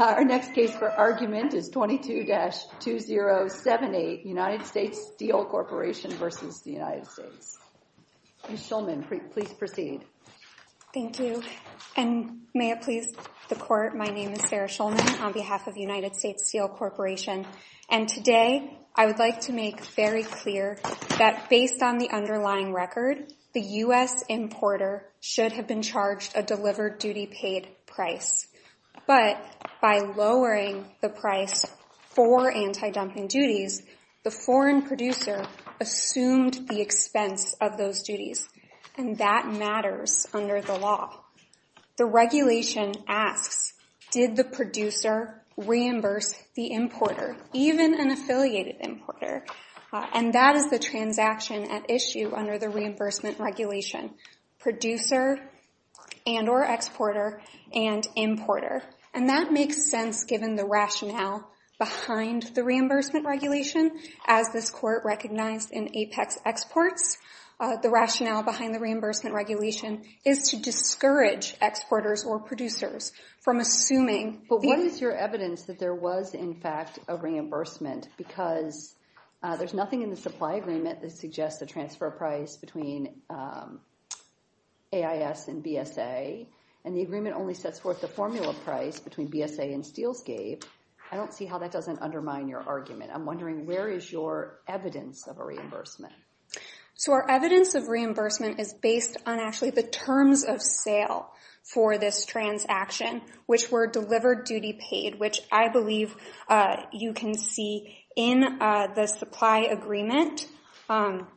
Uh, our next case for argument is 22-2078, United States Steel Corporation v. United States. Ms. Shulman, please proceed. Thank you. And may it please the Court, my name is Sarah Shulman on behalf of United States Steel Corporation. And today, I would like to make very clear that based on the underlying record, the U.S. importer should have been charged a delivered duty paid price. But by lowering the price for anti-dumping duties, the foreign producer assumed the expense of those duties. And that matters under the law. The regulation asks, did the producer reimburse the importer, even an affiliated importer? Uh, and that is the transaction at issue under the reimbursement regulation. Producer and or exporter and importer. And that makes sense given the rationale behind the reimbursement regulation. As this Court recognized in Apex Exports, uh, the rationale behind the reimbursement regulation is to discourage exporters or producers from assuming... But what is your evidence that there was, in fact, a reimbursement? Because uh, there's nothing in the supply agreement that suggests a transfer price between um, AIS and BSA. And the agreement only sets forth the formula price between BSA and Steelscape. I don't see how that doesn't undermine your argument. I'm wondering, where is your evidence of a reimbursement? So our evidence of reimbursement is based on actually the terms of sale for this transaction, which were delivered duty paid, which I believe uh, you can see in uh, the supply agreement um,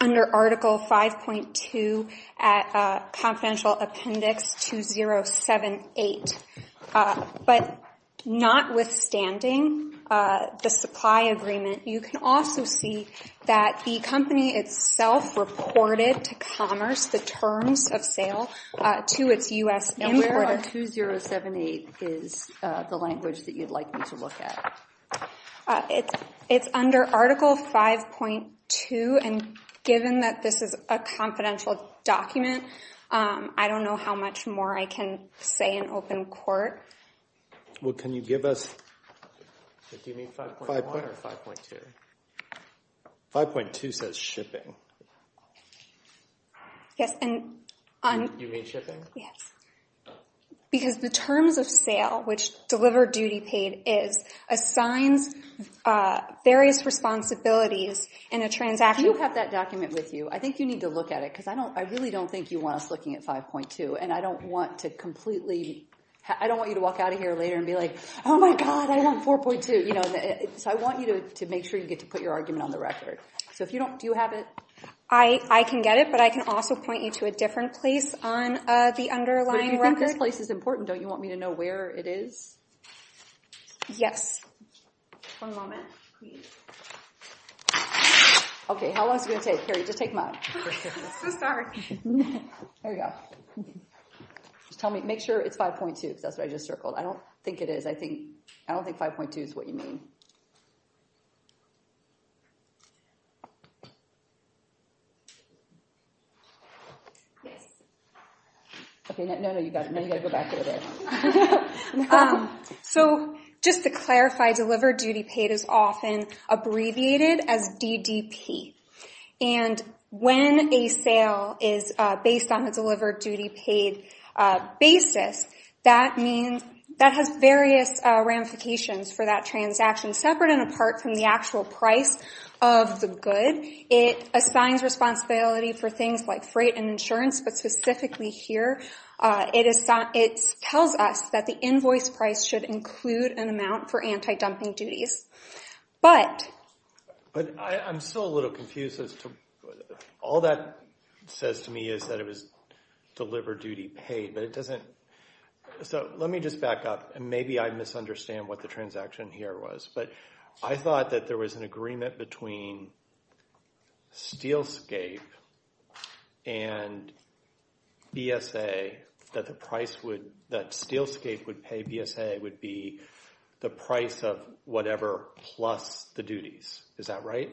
under Article 5.2 at uh, Confidential Appendix 2078. Uh, but notwithstanding uh, the supply agreement, you can also see that the company itself reported to Commerce the terms of sale to its U.S. importer. And where on 2078 is the language that you'd like me to look at? Uh it's it's under Article 5.2. And given that this is a confidential document, um, I don't know how much more I can say in open court. Well, can you give us... Do you mean 5.1 or 5.2? 5.2 says shipping. Yes, and... On you mean shipping? Yes. Because the terms of sale, which delivered duty paid is, assigns uh, various responsibilities in a transaction... Do you have that document with you? I think you need to look at it, because I don't, I really don't think you want us looking at 5.2. And I don't want to completely... I don't want you to walk out of here later and be like, oh my God, I want 4.2. So I want you to make sure you get to put your argument on the record. So if you don't... Do you have it? I can get it, but I can also point you to a different place on uh, the underlying record. But if you think this place is important, don't you want me to know where it is? Yes. One moment, please. Okay, how long is it going to take? Carrie, just take mine. So sorry. There you go. Just tell me, make sure it's 5.2, because that's what I just circled. I don't think it is. I don't think 5.2 is what you mean. Yes. Okay, no, no, no, you got to go back to it. Um, so just to clarify, delivered duty paid is often abbreviated as DDP. And when a sale is uh, based on a delivered duty paid basis, that means... That has various ramifications for that transaction. Separate and apart from the actual price of the good, it assigns responsibility for things like freight and insurance. But specifically here, uh, it tells us that the invoice price should include an amount for anti-dumping duties. But... But I'm still a little confused as to... All that says to me is that it was delivered duty paid, but it doesn't... So let me just back up, and maybe I misunderstand what the transaction here was. But I thought that there was an agreement between Steelscape and BSA that the price would... That Steelscape would pay BSA would be the price of whatever plus the duties. Is that right?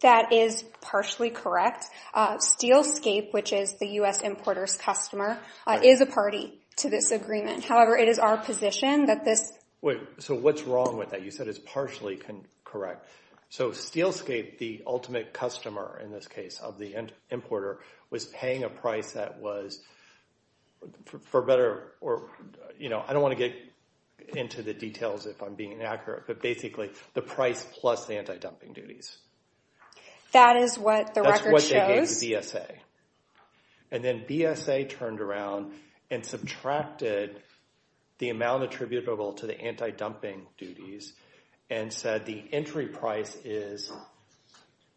That is partially correct. Uh, Steelscape, which is the U.S. importer's customer, uh, is a party to this agreement. However, it is our position that this... Wait, so what's wrong with that? You said it's partially correct. So Steelscape, the ultimate customer in this case of the importer, was paying a price that was, for better, or, you know, I don't want to get into the details if I'm being inaccurate, but basically the price plus the anti-dumping duties. That is what the record shows. That's what they gave the BSA. And then BSA turned around and subtracted the amount attributable to the anti-dumping duties and said the entry price is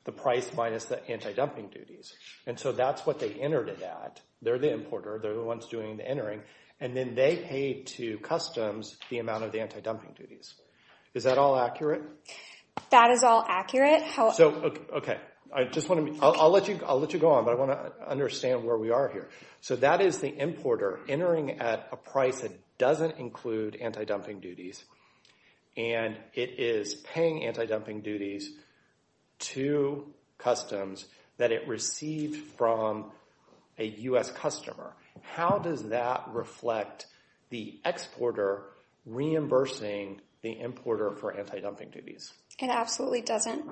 the price minus the anti-dumping duties. And so that's what they entered it at. They're the importer. They're the ones doing the entering. And then they paid to customs the amount of the anti-dumping duties. Is that all accurate? That is all accurate. So, okay. I just want to... I'll let you go on, but I want to understand where we are here. So that is the importer entering at a price that doesn't include anti-dumping duties, and it is paying anti-dumping duties to customs that it received from a U.S. customer. How does that reflect the exporter reimbursing the importer for anti-dumping duties? It absolutely doesn't.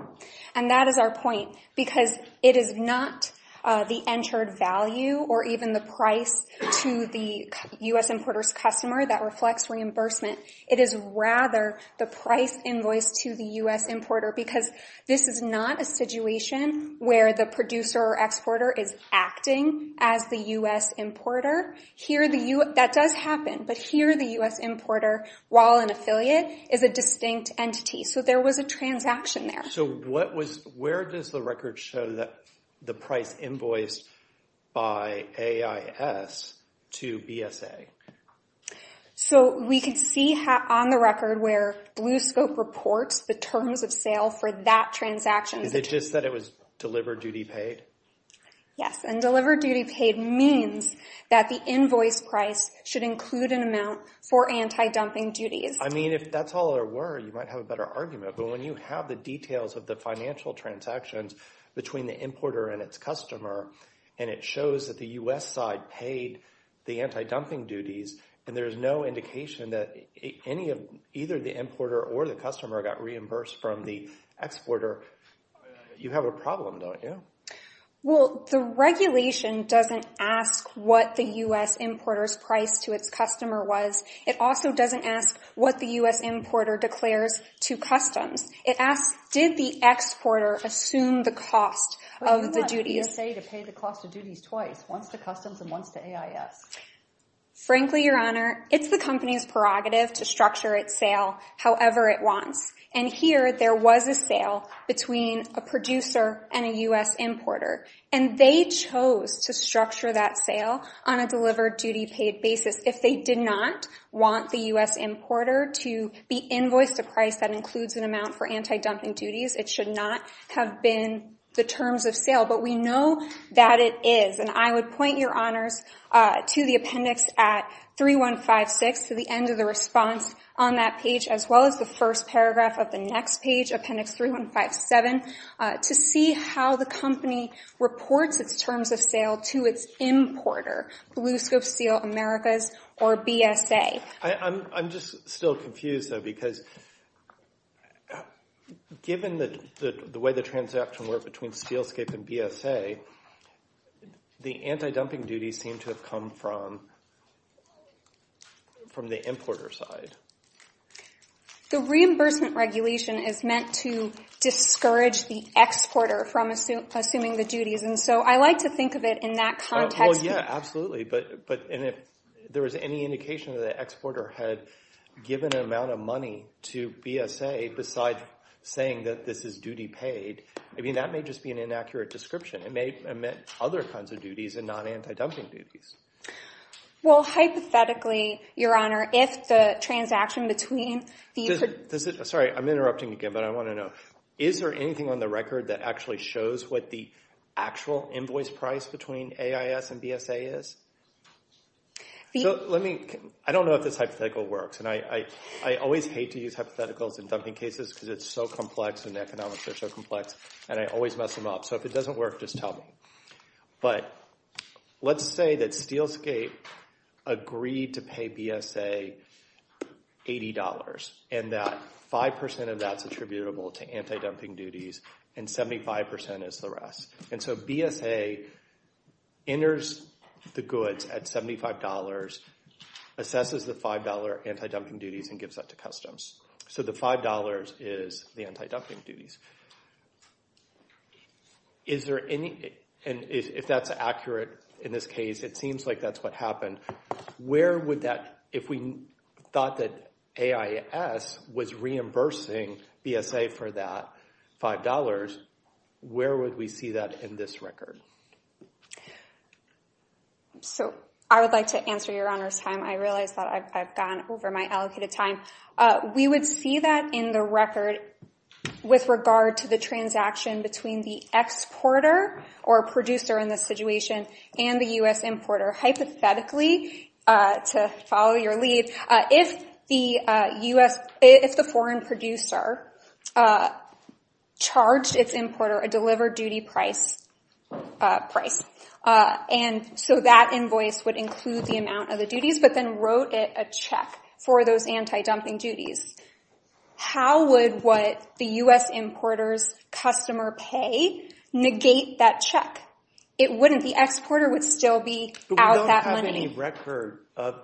And that is our point, because it is not Uh, the entered value or even the price to the U.S. importer's customer that reflects reimbursement. It is rather the price invoice to the U.S. importer, because this is not a situation where the producer or exporter is acting as the U.S. importer. Here the U that does happen, but here the U.S. importer, while an affiliate, is a distinct entity. So there was a transaction there. So what was where does the record show that the price invoiced by AIS to BSA? So we can see on the record where BlueScope reports the terms of sale for that transaction. Is it just that it was delivered duty paid? Yes, and delivered duty paid means that the invoice price should include an amount for anti-dumping duties. I mean, if that's all there were, you might have a better argument. But when you have the details of the financial transactions between the importer and its customer, and it shows that the U.S. side paid the anti-dumping duties, and there's no indication that any of either the importer or the customer got reimbursed from the exporter, you have a problem, don't you? Well, the regulation doesn't ask what the U.S. importer's price to its customer was. It also doesn't ask what the U.S. importer declares to customs. It asks, did the exporter assume the cost of the duties? But you want BSA to pay the cost of duties twice, once to customs and once to AIS. Frankly, Your Honor, it's the company's prerogative to structure its sale however it wants. And here, there was a sale between a producer and a U.S. importer. And they chose to structure that sale on a delivered duty paid basis. If they did not want the U.S. importer to be invoiced a price that includes an amount for anti-dumping duties, it should not have been the terms of sale. But we know that it is. And I would point, Your Honors, uh, to the appendix at 3156, to the end of the response on that page, as well as the first paragraph of the next page, appendix 3157, uh, to see how the company reports its terms of sale to its importer, BlueScope Steel Americas or BSA. I'm just still confused, though, because given the way the transaction worked between Steelscape and BSA, the anti-dumping duties seem to have come from the importer side. The reimbursement regulation is meant to discourage the exporter from assuming the duties. And so I like to think of it in that uh, context. Well, yeah, absolutely. But if there was any indication that the exporter had given an amount of money to BSA besides saying that this is duty paid, I mean, that may just be an inaccurate description. It may have meant other kinds of duties and not anti-dumping duties. Well, hypothetically, Your Honor, if the transaction between the... Sorry, I'm interrupting again, but I want to know. Is there anything on the record that actually shows what the actual invoice price between AIS and BSA is? So let me... I don't know if this hypothetical works. And I I always hate to use hypotheticals in dumping cases because it's so complex and the economics are so complex, and I always mess them up. So if it doesn't work, just tell me. But let's say that Steelscape agreed to pay BSA $80 and that 5% of that's attributable to anti-dumping duties and 75% is the rest. And so BSA enters the goods at $75, assesses the $5 anti-dumping duties and gives that to customs. So the $5 is the anti-dumping duties. Is there any, and if that's accurate in this case, it seems like that's what happened. Where would that, if we thought that AIS was reimbursing BSA for that $5, where would we see that in this record? So I would like to answer your Honor's time. I realize that I've gone over my allocated time. Uh, we would see that in the record with regard to the transaction between the exporter or producer in this situation and the U.S. importer. Hypothetically, uh, to follow your lead, uh, if the uh US if the foreign producer charged its importer a delivered duty price, Uh, uh, and so that invoice would include the amount of the duties, but then wrote it a check for those anti-dumping duties, how would what the U.S. importer's customer pay negate that check? It wouldn't. The exporter would still be out that money. But we don't have any record of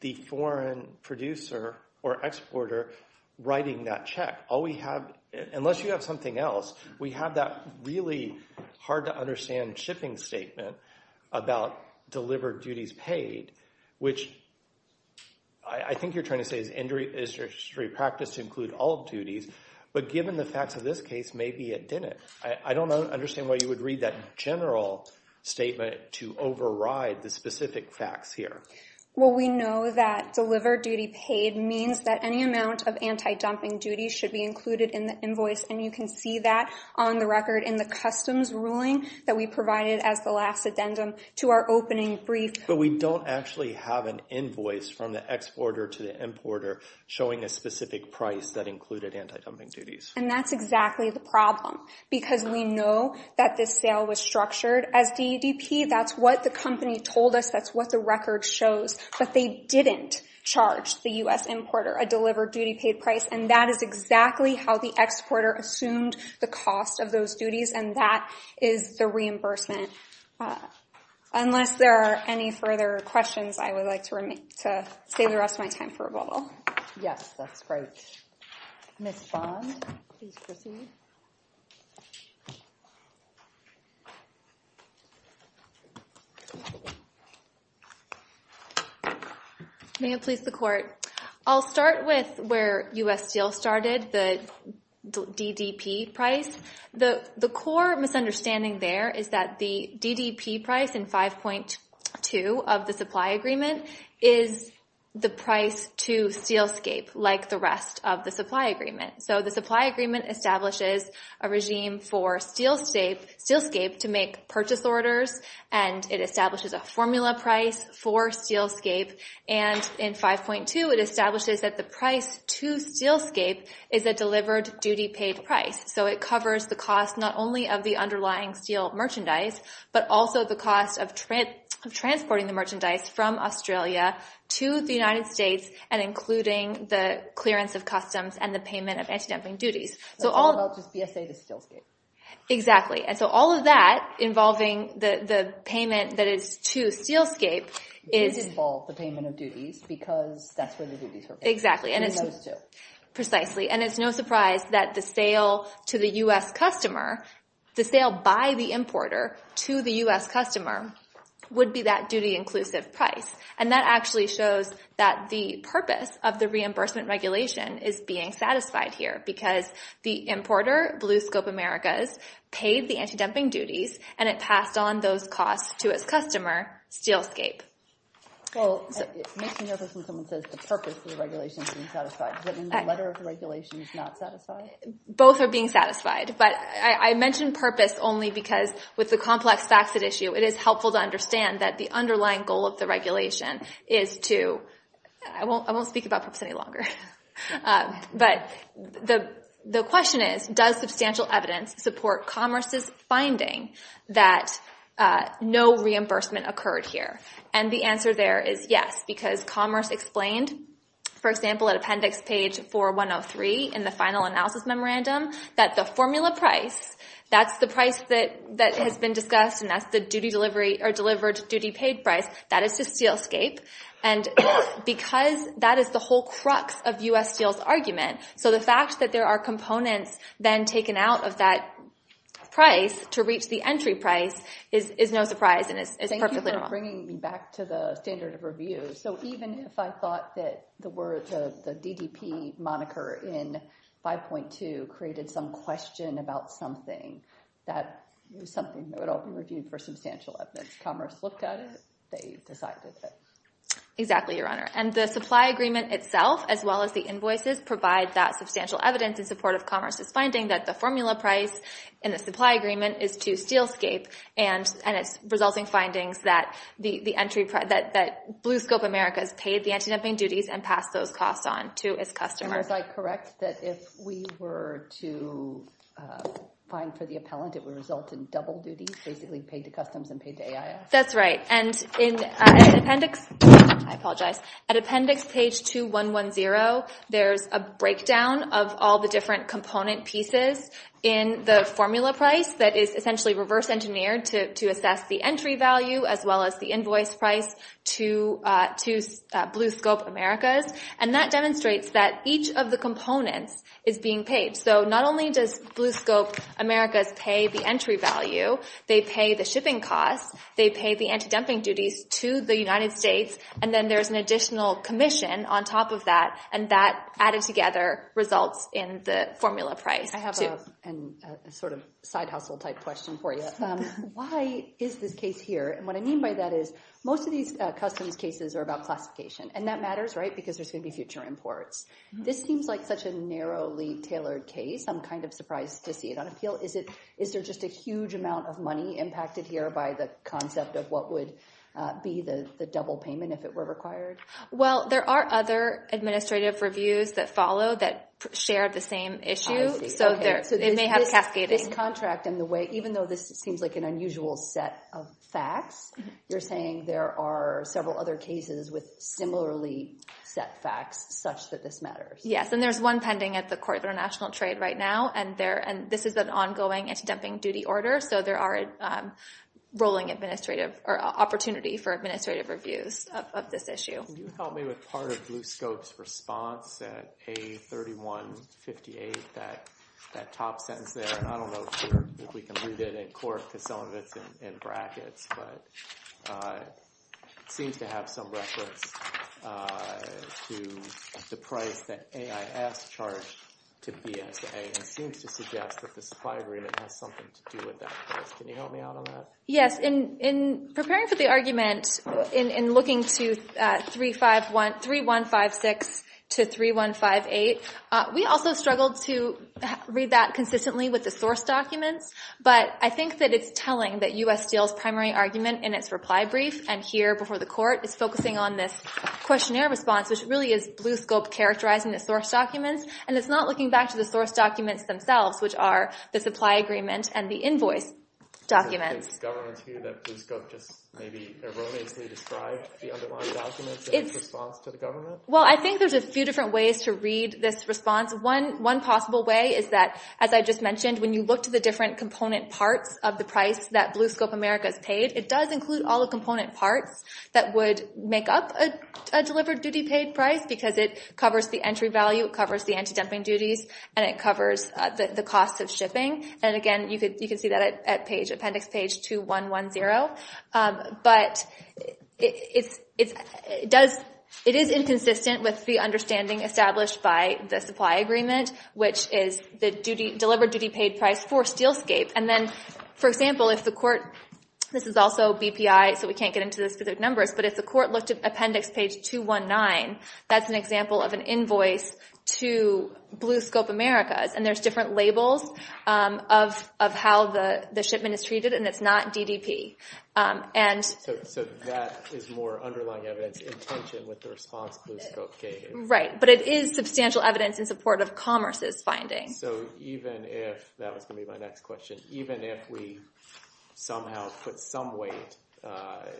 the foreign producer or exporter writing that check. All we have, unless you have something else, we have that really hard to understand shipping statement about delivered duties paid, which I think you're trying to say is industry practice to include all duties, but given the facts of this case, maybe it didn't. I don't understand why you would read that general statement to override the specific facts here. Well, we know that delivered duty paid means that any amount of anti-dumping duties should be included in the invoice, and you can see that on the record in the customs ruling that we provided as the last addendum to our opening brief. But we don't actually have an invoice from the exporter to the importer showing a specific price that included anti-dumping duties. And that's exactly the problem, because we know that this sale was structured as DEDP. That's what the company told us. That's what the record shows. But they didn't charge the U.S. importer a delivered duty paid price, and that is exactly how the exporter assumed the cost of those duties, and that is the reimbursement. Uh, unless there are any further questions, I would like to save the rest of my time for rebuttal. Yes, that's great. Ms. Bond, please proceed. May it please the Court. I'll start with where U.S. Steel started, the DDP price. The core misunderstanding there is that the DDP price in 5.2 of the supply agreement is the price to Steelscape, like the rest of the supply agreement. So the supply agreement establishes a regime for Steelscape to make purchase orders, and it establishes a formula price for Steelscape. And in 5.2, it establishes that the price to Steelscape is a delivered duty paid price. So it covers the cost not only of the underlying steel merchandise, but also the cost of transporting the merchandise from Australia to the United States, and including the clearance of customs and the payment of anti-dumping duties. So all about just BSA to Steelscape. Exactly. And so all of that involving the payment that is to Steelscape is... Does involve the payment of duties, because that's where the duties were paid. Exactly. In those two. Precisely. And it's no surprise that the sale to the U.S. customer, the sale by the importer to the U.S. customer, would be that duty inclusive price. And that actually shows that the purpose of the reimbursement regulation is being satisfied here, because the importer, Blue Scope Americas, paid the anti-dumping duties, and it passed on those costs to its customer, Steelscape. Well, it makes me nervous when someone says the purpose of the regulation is being satisfied. Does that mean the letter of the regulation is not satisfied? Both are being satisfied. But I mentioned purpose only because with the complex facts at issue, it is helpful to understand that the underlying goal of the regulation is to... I won't speak about purpose any longer. Um, but the question is, does substantial evidence support Commerce's finding that Uh, no reimbursement occurred here. And the answer there is yes, because Commerce explained, for example, at appendix page 4103 in the final analysis memorandum, that the formula price, that's the price that has been discussed, and that's the duty delivery or delivered duty paid price, that is to Steelscape. And because that is the whole crux of U.S. Steel's argument, so the fact that there are components then taken out of that price to reach the entry price is no surprise and is perfectly normal. Thank you for bringing me back to the standard of review. So even if I thought that the word, the DDP moniker in 5.2 created some question about something, that was something that would all be reviewed for substantial evidence. Commerce looked at it, they decided it. Exactly, Your Honor. And the supply agreement itself, as well as the invoices, provide that substantial evidence in support of Commerce's finding that the formula price in the supply agreement is to Steelscape, and and its resulting findings that the entry pri that that Blue Scope Americas paid the anti-dumping duties and passed those costs on to its customers. And was I correct that if we were to uh, find for the appellant, it would result in double duties, basically paid to customs and paid to AIS? That's right. And in uh, appendix, I apologize, at appendix page 2110, there's a breakdown of all the different component pieces in the formula price that is essentially reverse engineered to assess the entry value as well as the invoice price to uh, uh, Blue Scope Americas. And that demonstrates that each of the components is being paid. So not only does Blue Scope Americas pay the entry value, they pay the shipping costs, they pay the anti-dumping duties to the United States, and then there's an additional commission on top of that, and that added together results in the formula price. I have a sort of side hustle type question for you. Um, why is this case here? And what I mean by that is most of these uh, customs cases are about classification, and that matters, right, because there's going to be future imports. Mm-hmm. This seems like such a narrowly tailored case. I'm kind of surprised to see it on appeal. Is it is there just a huge amount of money impacted here by the concept of what would Uh, be the double payment if it were required? Well, there are other administrative reviews that follow that share the same issue, so it may have cascading. This contract and the way, even though this seems like an unusual set of facts, mm-hmm. you're saying there are several other cases with similarly set facts such that this matters. Yes, and there's one pending at the Court of International Trade right now, and there and this is an ongoing anti-dumping duty order, so there are um, rolling administrative or uh, opportunity for administrative reviews of this issue. Can you help me with part of Blue Scope's response at A3158, that top sentence there? And I don't know if we can read it in court because some of it's in brackets, but uh, it seems to have some reference uh, to the price that AIS charged to BSA and seems to suggest that the supply agreement has something to do with that price. Can you help me out on that? Yes, in preparing for the argument, in looking to uh, 3156 to 3158, uh, we also struggled to read that consistently with the source documents, but I think that it's telling that U.S. Steel's primary argument in its reply brief and here before the court is focusing on this questionnaire response, which really is Blue Scope characterizing the source documents, and it's not looking back to the source documents themselves, which are the supply agreement and the invoice documents. It the government's view that Blue Scope just maybe erroneously described the underlying documents in its response to the government? Well, I think there's a few different ways to read this response. One one possible way is that, as I just mentioned, when you look to the different component parts of the price that Blue Scope America has paid, it does include all the component parts that would make up a delivered duty paid price because it covers the entry value, it covers the anti-dumping duties, and it covers uh, the cost of shipping. And again, you could you can see that at page appendix page 2110. But it is inconsistent with the understanding established by the supply agreement, which is the delivered duty paid price for Steelscape. And then, for example, if the court, this is also BPI, so we can't get into the specific numbers, but if the court looked at appendix page 219, that's an example of an invoice to Blue Scope Americas, and there's different labels of of how the shipment is treated, and it's not DDP. Um and so so that is more underlying evidence in tension with the response Blue Scope gave. Right, but it is substantial evidence in support of Commerce's findings. So even if, that was going to be my next question, even if we somehow put some weight,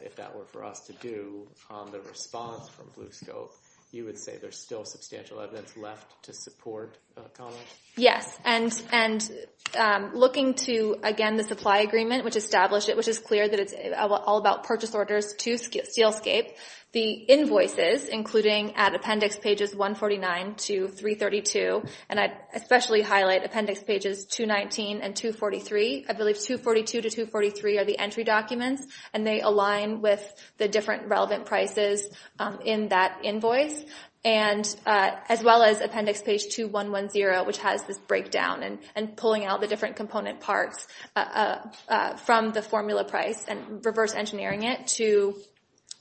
if that were for us to do, on the response from BlueScope, you would say there's still substantial evidence left to support uh, Commerce? Yes, and um, looking to, again, the supply agreement, which established it, which is clear that it's all about purchase orders to Steelscape, the invoices, including at appendix pages 149 to 332, and I'd especially highlight appendix pages 219 and 243. I believe 242 to 243 are the entry documents, and they align with the different relevant prices um, in that invoice, and uh as well as appendix page 2110, which has this breakdown and pulling out the different component parts uh, uh, uh, from the formula price and reverse engineering it to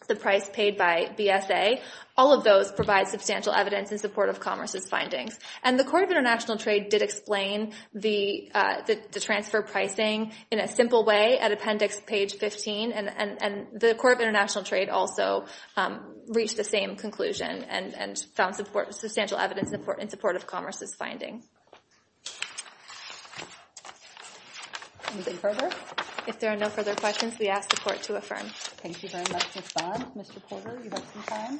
the price paid by BSA. All of those provide substantial evidence in support of Commerce's findings. And the Court of International Trade did explain the uh the transfer pricing in a simple way at appendix page 15, and and the Court of International Trade also reached the same conclusion and found support substantial evidence in support of Commerce's finding. Anything further? If there are no further questions, we ask the Court to affirm. Thank you very much, Ms. Bond. Mr. Porter, you have some time.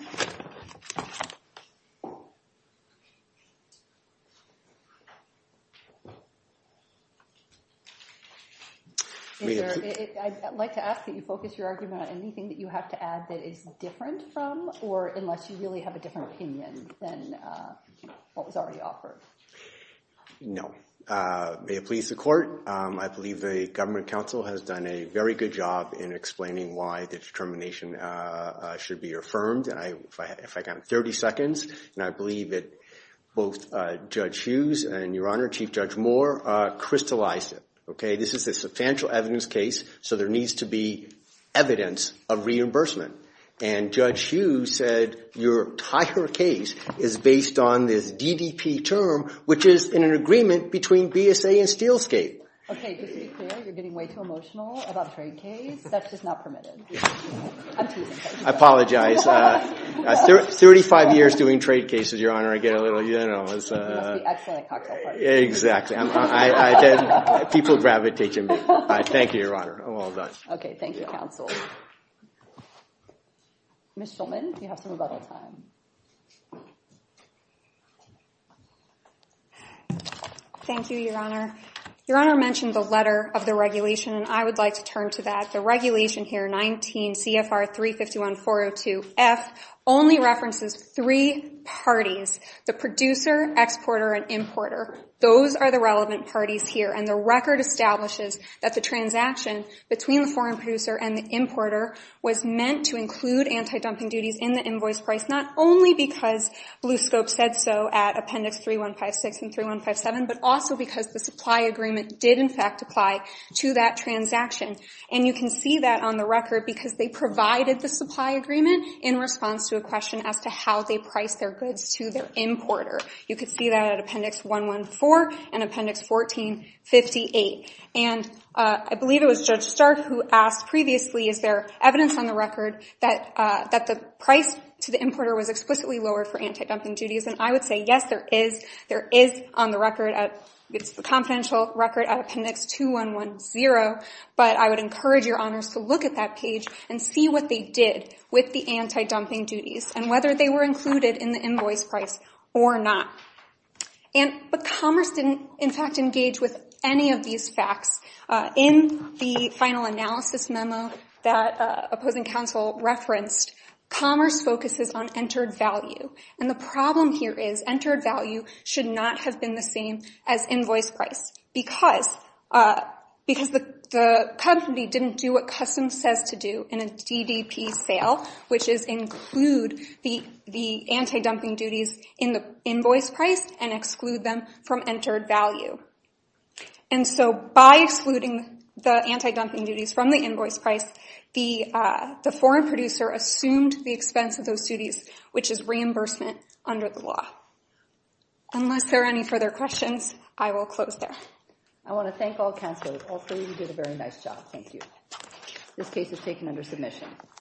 I'd like to ask that you focus your argument on anything that you have to add that is different from, or unless you really have a different opinion than uh, what was already offered. No. Uh, may it please the Court, um, I believe the Government counsel has done a very good job in explaining why the determination uh, uh, should be affirmed. If I got 30 seconds, and I believe that both Judge Hughes and Your Honor, Chief Judge Moore, crystallized it. Okay, this is a substantial evidence case, so there needs to be evidence of reimbursement. And Judge Hughes said your entire case is based on this DDP term, which is in an agreement between BSA and Steelscape. Okay, just to be clear, you're getting way too emotional about a trade case. That's just not permitted. I'm teasing. I apologize. Uh, uh, 35 years doing trade cases, Your Honor, I get a little, you know. You uh, must be excellent at cocktail parties. Exactly. People gravitate to me. Thank you, Your Honor. I'm all done. Okay, thank you, counsel. Ms. Shulman, you have some rebuttal time. Thank you, Your Honor. Your Honor mentioned the letter of the regulation, and I would like to turn to that. The regulation here, 19 CFR 351-402F, only references three parties, the producer, exporter, and importer. Those are the relevant parties here, and the record establishes that the transaction between the foreign producer and the importer was meant to include anti-dumping duties in the invoice price, not only because BlueScope said so at Appendix 3156 and 3157, but also because the supply agreement did, in fact, apply to that transaction. And you can see that on the record because they provided the supply agreement in response to a question as to how they price their goods to their importer. You could see that at Appendix 114 and Appendix 1458. And I believe it was Judge Stark who asked previously, is there evidence on the record that uh that the price to the importer was explicitly lowered for anti-dumping duties? And I would say, yes, there is. There is on the record. It's the confidential record at Appendix 2110. But I would encourage your honors to look at that page and see what they did with the anti-dumping duties and whether they were included in the invoice price or not. And but Commerce didn't, in fact, engage with any of these facts. Uh, in the final analysis memo that uh, opposing counsel referenced, Commerce focuses on entered value. And the problem here is entered value should not have been the same as invoice price because uh because the the company didn't do what Customs says to do in a DDP sale, which is include the the anti-dumping duties in the invoice price and exclude them from entered value. And so by excluding the anti-dumping duties from the invoice price, the uh the foreign producer assumed the expense of those duties, which is reimbursement under the law. Unless there are any further questions, I will close there. I want to thank all counsel. All three of you did a very nice job. Thank you. This case is taken under submission.